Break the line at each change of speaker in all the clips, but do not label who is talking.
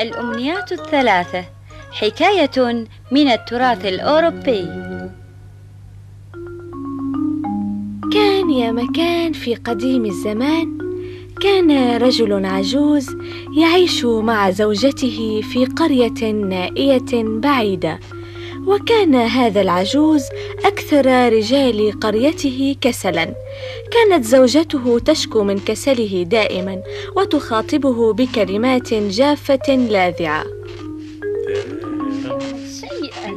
الأمنيات الثلاثة. حكاية من التراث الأوروبي.
كان يا مكان في قديم الزمان كان رجل عجوز يعيش مع زوجته في قرية نائية بعيدة. وكان هذا العجوز أكثر رجال قريته كسلا. كانت زوجته تشكو من كسله دائما وتخاطبه بكلمات جافة لاذعة.
شيئا.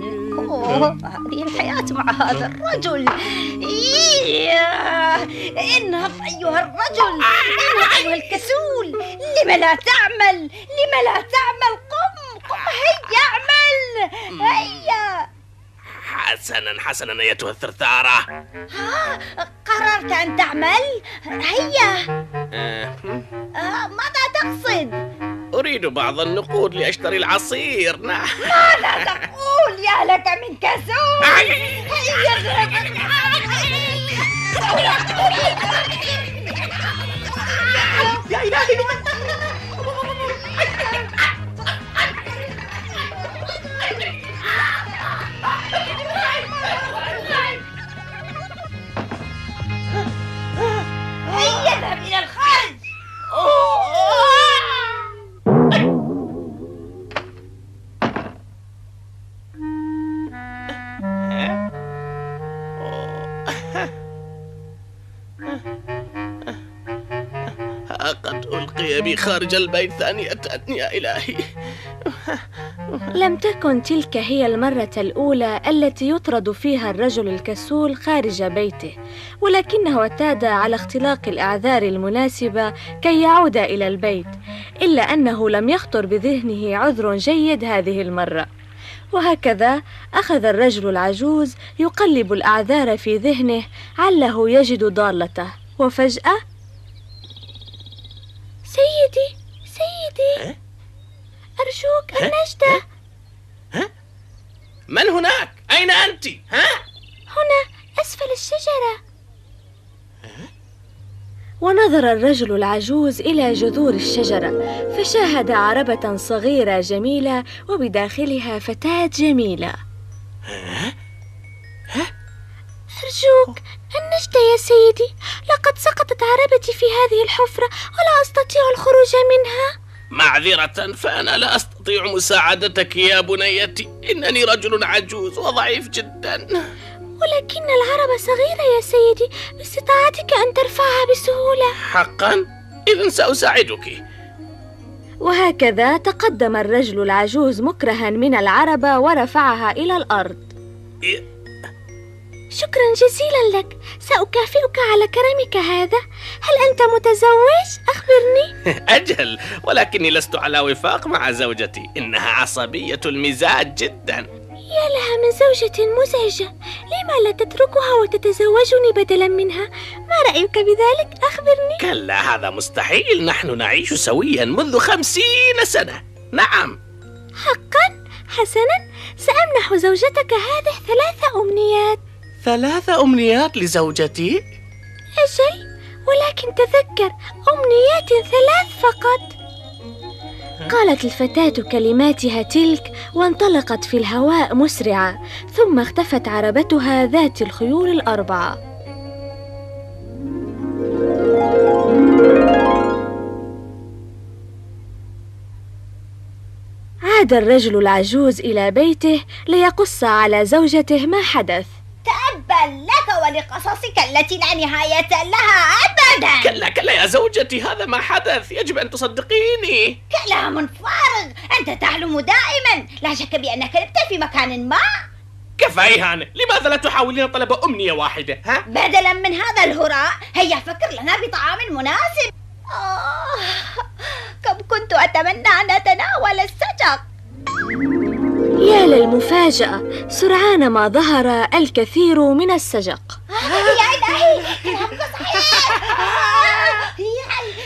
هذه الحياة مع هذا الرجل. انهض أيها الرجل. انهض أيها الكسول. لم لا تعمل؟ لم لا تعمل؟ قم قم هيا اعمل. هيا.
حسنا حسنا أيتها الثرثارة.
ها قررت أن تعمل؟ هيا.
آه،
آه، ماذا تقصد؟
أريد بعض النقود لأشتري العصير.
ماذا تقول يا لك من كسول هيا
يا إلهي قد ألقي بي خارج البيت ثانية يا إلهي
لم تكن تلك هي المرة الأولى التي يطرد فيها الرجل الكسول خارج بيته، ولكنه اعتاد على اختلاق الأعذار المناسبة كي يعود إلى البيت، إلا أنه لم يخطر بذهنه عذر جيد هذه المرة. وهكذا أخذ الرجل العجوز يقلب الأعذار في ذهنه عله يجد ضالته، وفجأة سيدي سيدي.
ها؟
أرجوك
ها؟
النجدة
من هناك؟ أين أنت؟ ها؟
هنا أسفل الشجرة. ونظر الرجل العجوز إلى جذور الشجرة فشاهد عربة صغيرة جميلة وبداخلها فتاة جميلة. أرجوك النجدة يا سيدي. لقد سقطت عربتي في هذه الحفرة ولا أستطيع الخروج منها.
معذرة فأنا لا أستطيع مساعدتك يا بنيتي. إنني رجل عجوز وضعيف جدا.
ولكن العربة صغيرة يا سيدي. باستطاعتك أن ترفعها بسهولة.
حقا؟ إذا سأساعدك.
وهكذا تقدم الرجل العجوز مكرها من العربة ورفعها إلى الأرض.
إيه،
شكرا جزيلا لك. سأكافئك على كرمك هذا. هل أنت متزوج؟ أخبرني.
أجل ولكني لست على وفاق مع زوجتي. إنها عصبية المزاج جدا.
يا لها من زوجة مزعجة. لما لا تتركها وتتزوجني بدلا منها؟ ما رأيك بذلك؟ أخبرني.
كلا هذا مستحيل. نحن نعيش سويا منذ خمسين سنة. نعم.
حقا؟ حسنا. سأمنح زوجتك هذه ثلاث أمنيات.
ثلاث أمنيات لزوجتي؟
أجل ولكن تذكر أمنيات ثلاث فقط. قالت الفتاة كلماتها تلك وانطلقت في الهواء مسرعة ثم اختفت عربتها ذات الخيول الأربعة. عاد الرجل العجوز إلى بيته ليقص على زوجته ما حدث.
لك ولقصصك التي لا نهاية لها أبدا.
كلا كلا يا زوجتي هذا ما حدث. يجب أن تصدقيني.
كلام فارغ. أنت تحلم دائما. لا شك بأنك لبت في مكان ما.
كفايهان. لماذا لا تحاولين طلب أمنية واحدة؟ ها؟
بدلا من هذا الهراء هيا فكر لنا بطعام مناسب. آه كم كنت أتمنى أن أتناول السجق.
يا للمفاجأة سرعان ما ظهر الكثير من السجق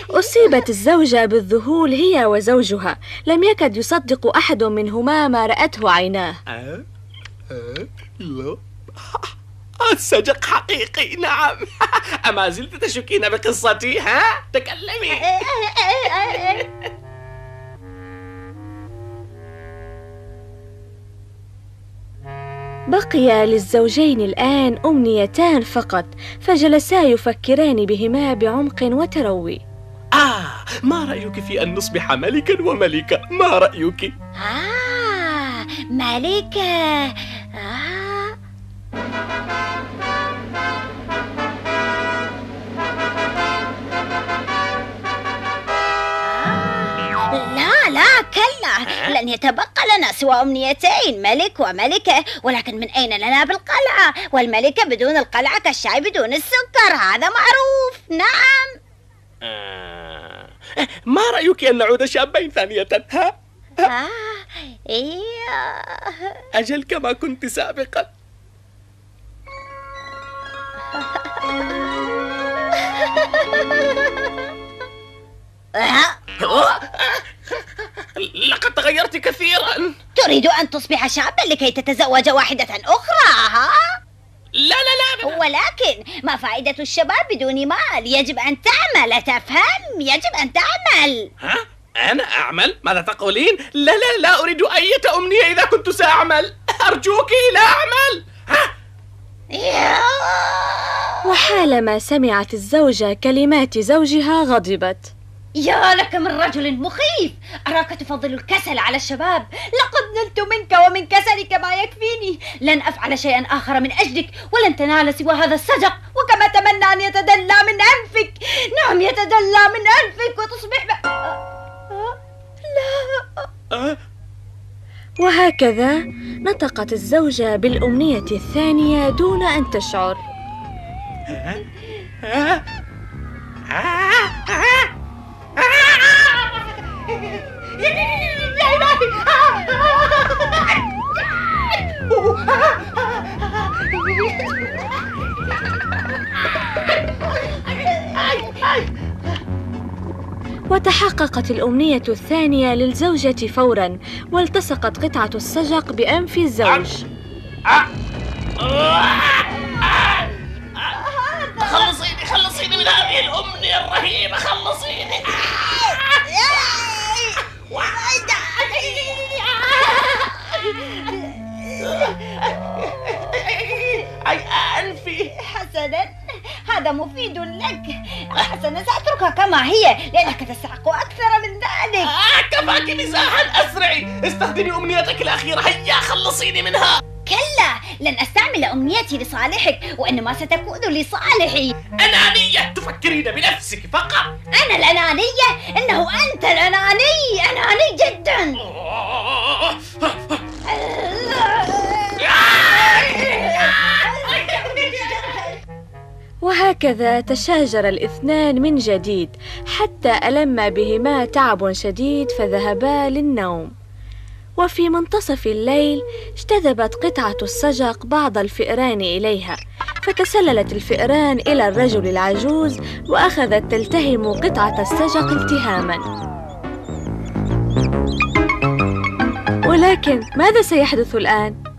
أصيبت الزوجة بالذهول هي وزوجها لم يكد يصدق أحد منهما ما رأته عيناه؟
لا السجق حقيقي نعم أما زلت تشكين بقصتي ها؟ تكلمي
بقي للزوجين الآن أمنيتان فقط فجلسا يفكران بهما بعمق وتروي.
آه ما رأيك في أن نصبح ملكا وملكة ما رأيك؟
آه ملكة. لن يتبقى لنا سوى أمنيتين ملك وملكة. ولكن من أين لنا بالقلعة؟ والملكة بدون القلعة كالشاي بدون السكر. هذا معروف. نعم.
آه. ما رأيك أن نعود شابين ثانية؟ ها؟
آه. إيه.
أجل كما كنت سابقا. لقد تغيرت كثيرا
تريد أن تصبح شابا لكي تتزوج واحدة أخرى ها؟
لا لا لا
ولكن ما فائدة الشباب بدون مال يجب أن تعمل تفهم يجب أن تعمل
ها؟ أنا أعمل؟ ماذا تقولين؟ لا لا لا أريد أي أمنية إذا كنت سأعمل أرجوك لا أعمل ها؟
وحالما سمعت الزوجة كلمات زوجها غضبت
يا لك من رجل مخيف. أراك تفضل الكسل على الشباب؟ لقد نلت منك ومن كسلك ما يكفيني. لن أفعل شيئا آخر من أجلك ولن تنال سوى هذا السجق وكما تمنى أن يتدلى من أنفك. نعم يتدلى من أنفك وتصبح ب... آه، لا.
أه؟
وهكذا نطقت الزوجة بالأمنية الثانية دون أن تشعر. وتحققت الأمنية الثانية للزوجة فورا والتصقت قطعة السجق بأنف الزوج.
هذا مفيد لك. حسنا سأتركها كما هي لأنك تستحق أكثر من ذلك.
آه كفاك مزاحا أسرعي. استخدمي أمنيتك الأخيرة. هيا خلصيني منها.
كلا لن أستعمل أمنيتي لصالحك وإنما ستكون لصالحي.
أنانية. تفكرين بنفسك فقط.
أنا الأنانية؟ إنه أنت الأناني. أناني جدا.
وهكذا تشاجر الاثنان من جديد حتى ألم بهما تعب شديد فذهبا للنوم وفي منتصف الليل اجتذبت قطعة السجق بعض الفئران إليها فتسللت الفئران إلى الرجل العجوز وأخذت تلتهم قطعة السجق التهاما ولكن ماذا سيحدث الآن؟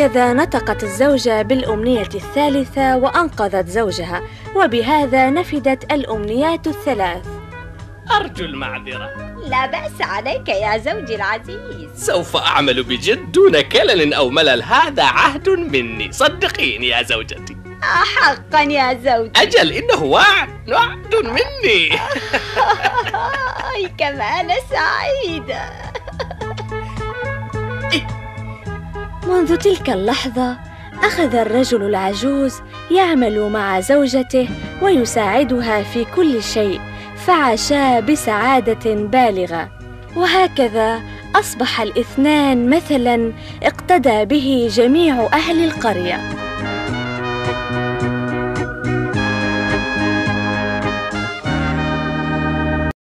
وهكذا نطقت الزوجة بالأمنية الثالثة وأنقذت زوجها وبهذا نفدت الأمنيات الثلاث.
أرجو المعذرة.
لا بأس عليك يا زوجي العزيز.
سوف أعمل بجد دون كلل أو ملل. هذا عهد مني. صدقيني يا زوجتي.
حقا يا زوجي.
أجل إنه وعد. وعد مني.
أي كم أنا سعيدة.
منذ تلك اللحظة أخذ الرجل العجوز يعمل مع زوجته ويساعدها في كل شيء فعاشا بسعادة بالغة. وهكذا أصبح الاثنان مثلا اقتدى به جميع أهل القرية.